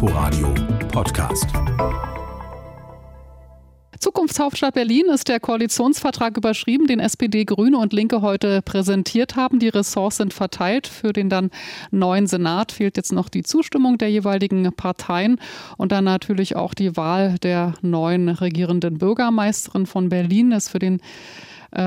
Inforadio Podcast. Zukunftshauptstadt Berlin ist der Koalitionsvertrag überschrieben, den SPD, Grüne und Linke heute präsentiert haben. Die Ressorts sind verteilt. Für den dann neuen Senat fehlt jetzt noch die Zustimmung der jeweiligen Parteien und dann natürlich auch die Wahl der neuen regierenden Bürgermeisterin von Berlin ist für den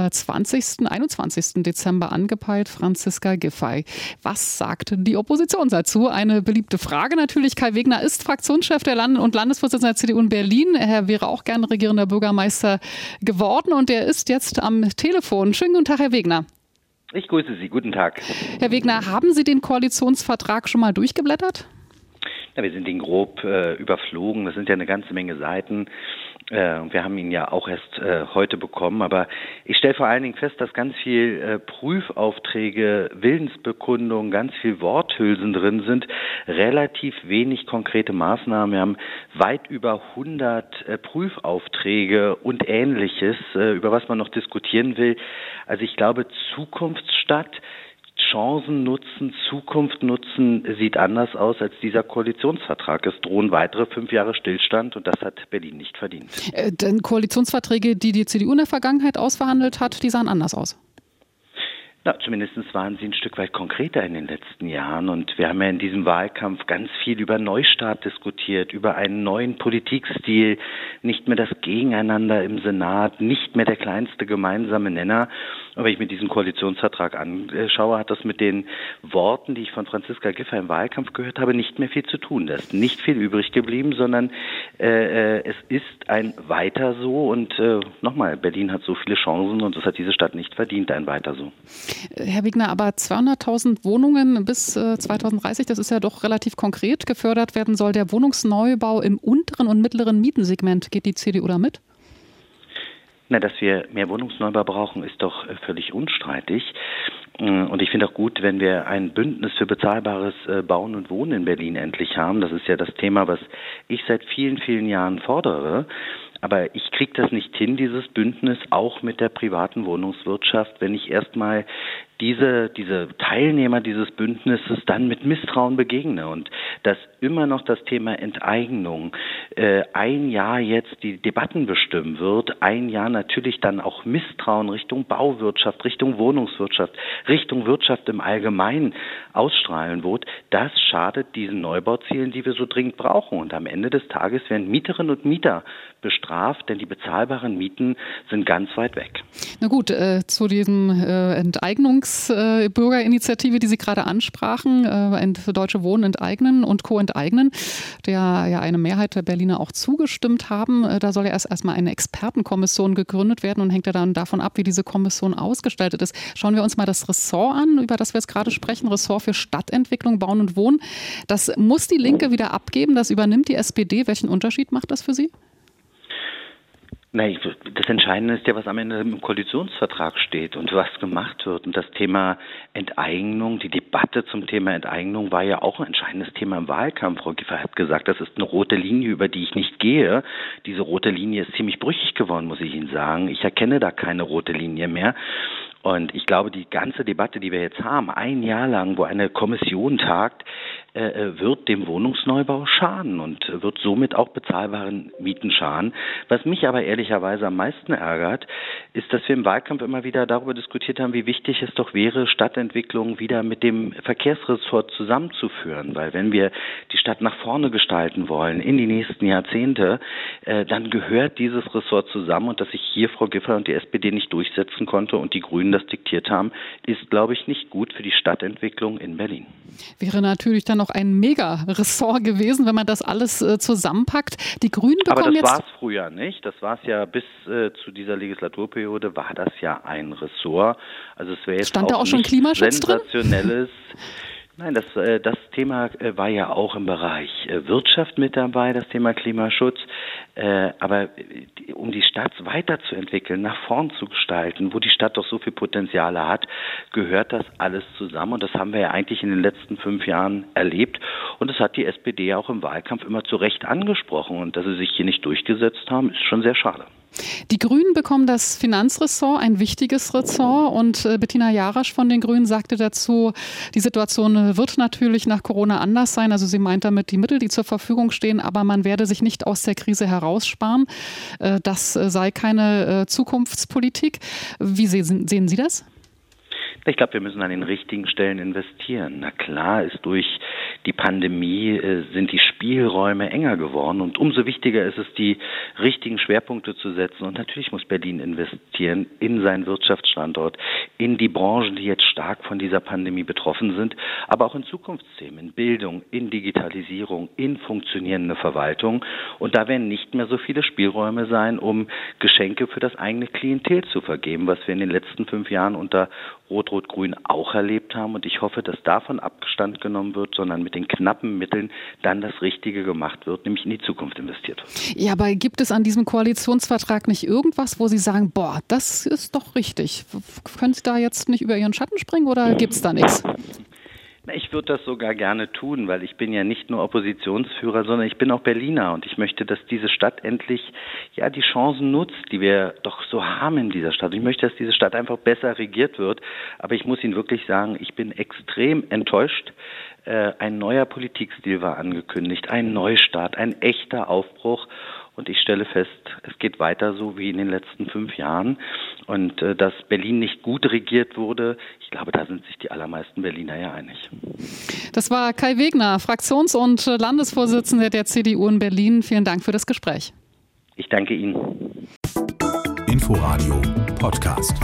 20., äh, 21. Dezember angepeilt, Franziska Giffey. Was sagt die Opposition dazu? Eine beliebte Frage natürlich. Kai Wegner ist Fraktionschef der Land- und Landesvorsitzender der CDU in Berlin. Er wäre auch gerne regierender Bürgermeister geworden und er ist jetzt am Telefon. Schönen guten Tag, Herr Wegner. Ich grüße Sie. Guten Tag. Herr Wegner, haben Sie den Koalitionsvertrag schon mal durchgeblättert? Ja, wir sind ihn grob äh, überflogen. Das sind ja eine ganze Menge Seiten. Äh, wir haben ihn ja auch erst äh, heute bekommen, aber ich stelle vor allen Dingen fest, dass ganz viel äh, Prüfaufträge, Willensbekundungen, ganz viel Worthülsen drin sind, relativ wenig konkrete Maßnahmen. Wir haben weit über 100 äh, Prüfaufträge und Ähnliches, äh, über was man noch diskutieren will. Also ich glaube, Zukunftsstadt Chancen nutzen, Zukunft nutzen, sieht anders aus als dieser Koalitionsvertrag. Es drohen weitere fünf Jahre Stillstand und das hat Berlin nicht verdient. Äh, denn Koalitionsverträge, die die CDU in der Vergangenheit ausverhandelt hat, die sahen anders aus. Na, zumindest waren sie ein Stück weit konkreter in den letzten Jahren. Und wir haben ja in diesem Wahlkampf ganz viel über Neustart diskutiert, über einen neuen Politikstil, nicht mehr das Gegeneinander im Senat, nicht mehr der kleinste gemeinsame Nenner. Und wenn ich mir diesen Koalitionsvertrag anschaue, hat das mit den Worten, die ich von Franziska Giffey im Wahlkampf gehört habe, nicht mehr viel zu tun. Da ist nicht viel übrig geblieben, sondern äh, äh es ist ein Weiter so. Und äh, nochmal, Berlin hat so viele Chancen und das hat diese Stadt nicht verdient, ein Weiter so. Herr Wigner, aber 200.000 Wohnungen bis 2030, äh, das ist ja doch relativ konkret. Gefördert werden soll der Wohnungsneubau im unteren und mittleren Mietensegment. Geht die CDU da mit? Na, dass wir mehr Wohnungsneubau brauchen, ist doch äh, völlig unstreitig. Mm, und ich finde auch gut, wenn wir ein Bündnis für bezahlbares äh, Bauen und Wohnen in Berlin endlich haben. Das ist ja das Thema, was ich seit vielen, vielen Jahren fordere. Aber ich kriege das nicht hin, dieses Bündnis auch mit der privaten Wohnungswirtschaft, wenn ich erstmal diese, diese Teilnehmer dieses Bündnisses dann mit Misstrauen begegne. Und dass immer noch das Thema Enteignung äh, ein Jahr jetzt die Debatten bestimmen wird, ein Jahr natürlich dann auch Misstrauen Richtung Bauwirtschaft, Richtung Wohnungswirtschaft, Richtung Wirtschaft im Allgemeinen ausstrahlen wird, das schadet diesen Neubauzielen, die wir so dringend brauchen. Und am Ende des Tages werden Mieterinnen und Mieter bestraft, denn die bezahlbaren Mieten sind ganz weit weg. Na gut, äh, zu diesem äh, Enteignungs Bürgerinitiative, die Sie gerade ansprachen, äh, Deutsche Wohnen enteignen und Co. enteignen, der ja eine Mehrheit der Berliner auch zugestimmt haben. Äh, da soll ja erst erstmal eine Expertenkommission gegründet werden und hängt ja dann davon ab, wie diese Kommission ausgestaltet ist. Schauen wir uns mal das Ressort an, über das wir jetzt gerade sprechen, Ressort für Stadtentwicklung, Bauen und Wohnen. Das muss die Linke wieder abgeben, das übernimmt die SPD. Welchen Unterschied macht das für Sie? Nein, das Entscheidende ist ja, was am Ende im Koalitionsvertrag steht und was gemacht wird. Und das Thema Enteignung, die Debatte zum Thema Enteignung war ja auch ein entscheidendes Thema im Wahlkampf. Frau Giffer hat gesagt, das ist eine rote Linie, über die ich nicht gehe. Diese rote Linie ist ziemlich brüchig geworden, muss ich Ihnen sagen. Ich erkenne da keine rote Linie mehr. Und ich glaube, die ganze Debatte, die wir jetzt haben, ein Jahr lang, wo eine Kommission tagt, wird dem Wohnungsneubau schaden und wird somit auch bezahlbaren Mieten schaden. Was mich aber ehrlicherweise am meisten ärgert, ist, dass wir im Wahlkampf immer wieder darüber diskutiert haben, wie wichtig es doch wäre, Stadtentwicklung wieder mit dem Verkehrsressort zusammenzuführen. Weil wenn wir die Stadt nach vorne gestalten wollen, in die nächsten Jahrzehnte, äh, dann gehört dieses Ressort zusammen und dass sich hier Frau Giffer und die SPD nicht durchsetzen konnte und die Grünen das diktiert haben, ist, glaube ich, nicht gut für die Stadtentwicklung in Berlin. Wäre natürlich dann noch ein Mega-Ressort gewesen, wenn man das alles äh, zusammenpackt. Die Grünen bekommen Aber das war es früher nicht. Das war es ja bis äh, zu dieser Legislaturperiode war das ja ein Ressort. Also es wäre jetzt Stand auch, da auch schon Klimaschutz sensationelles. Drin? Nein, das, äh, das Thema äh, war ja auch im Bereich äh, Wirtschaft mit dabei, das Thema Klimaschutz. Aber um die Stadt weiterzuentwickeln, nach vorn zu gestalten, wo die Stadt doch so viel Potenziale hat, gehört das alles zusammen. Und das haben wir ja eigentlich in den letzten fünf Jahren erlebt. Und das hat die SPD auch im Wahlkampf immer zu Recht angesprochen. Und dass sie sich hier nicht durchgesetzt haben, ist schon sehr schade. Die Grünen bekommen das Finanzressort, ein wichtiges Ressort. Und Bettina Jarasch von den Grünen sagte dazu, die Situation wird natürlich nach Corona anders sein. Also sie meint damit die Mittel, die zur Verfügung stehen, aber man werde sich nicht aus der Krise heraussparen. Äh, das sei keine Zukunftspolitik. Wie sehen, sehen Sie das? Ich glaube, wir müssen an den richtigen Stellen investieren. Na klar ist durch die Pandemie äh, sind die Spielräume enger geworden und umso wichtiger ist es, die richtigen Schwerpunkte zu setzen. Und natürlich muss Berlin investieren in seinen Wirtschaftsstandort, in die Branchen, die jetzt stark von dieser Pandemie betroffen sind, aber auch in Zukunftsthemen, in Bildung, in Digitalisierung, in funktionierende Verwaltung. Und da werden nicht mehr so viele Spielräume sein, um Geschenke für das eigene Klientel zu vergeben, was wir in den letzten fünf Jahren unter Rot-Rot-Grün auch erlebt haben. Und ich hoffe, dass davon Abstand genommen wird, sondern mit den knappen Mitteln dann das Richtige gemacht wird, nämlich in die Zukunft investiert. Ja, aber gibt es an diesem Koalitionsvertrag nicht irgendwas, wo Sie sagen, boah, das ist doch richtig? Können Sie da jetzt nicht über Ihren Schatten springen oder gibt es da nichts? Ich würde das sogar gerne tun, weil ich bin ja nicht nur Oppositionsführer, sondern ich bin auch Berliner und ich möchte, dass diese Stadt endlich ja die Chancen nutzt, die wir doch so haben in dieser Stadt. Ich möchte, dass diese Stadt einfach besser regiert wird. Aber ich muss Ihnen wirklich sagen, ich bin extrem enttäuscht. Äh, ein neuer Politikstil war angekündigt, ein Neustart, ein echter Aufbruch. Und ich stelle fest, es geht weiter so wie in den letzten fünf Jahren. Und äh, dass Berlin nicht gut regiert wurde, ich glaube, da sind sich die allermeisten Berliner ja einig. Das war Kai Wegner, Fraktions- und Landesvorsitzender der CDU in Berlin. Vielen Dank für das Gespräch. Ich danke Ihnen. Inforadio Podcast.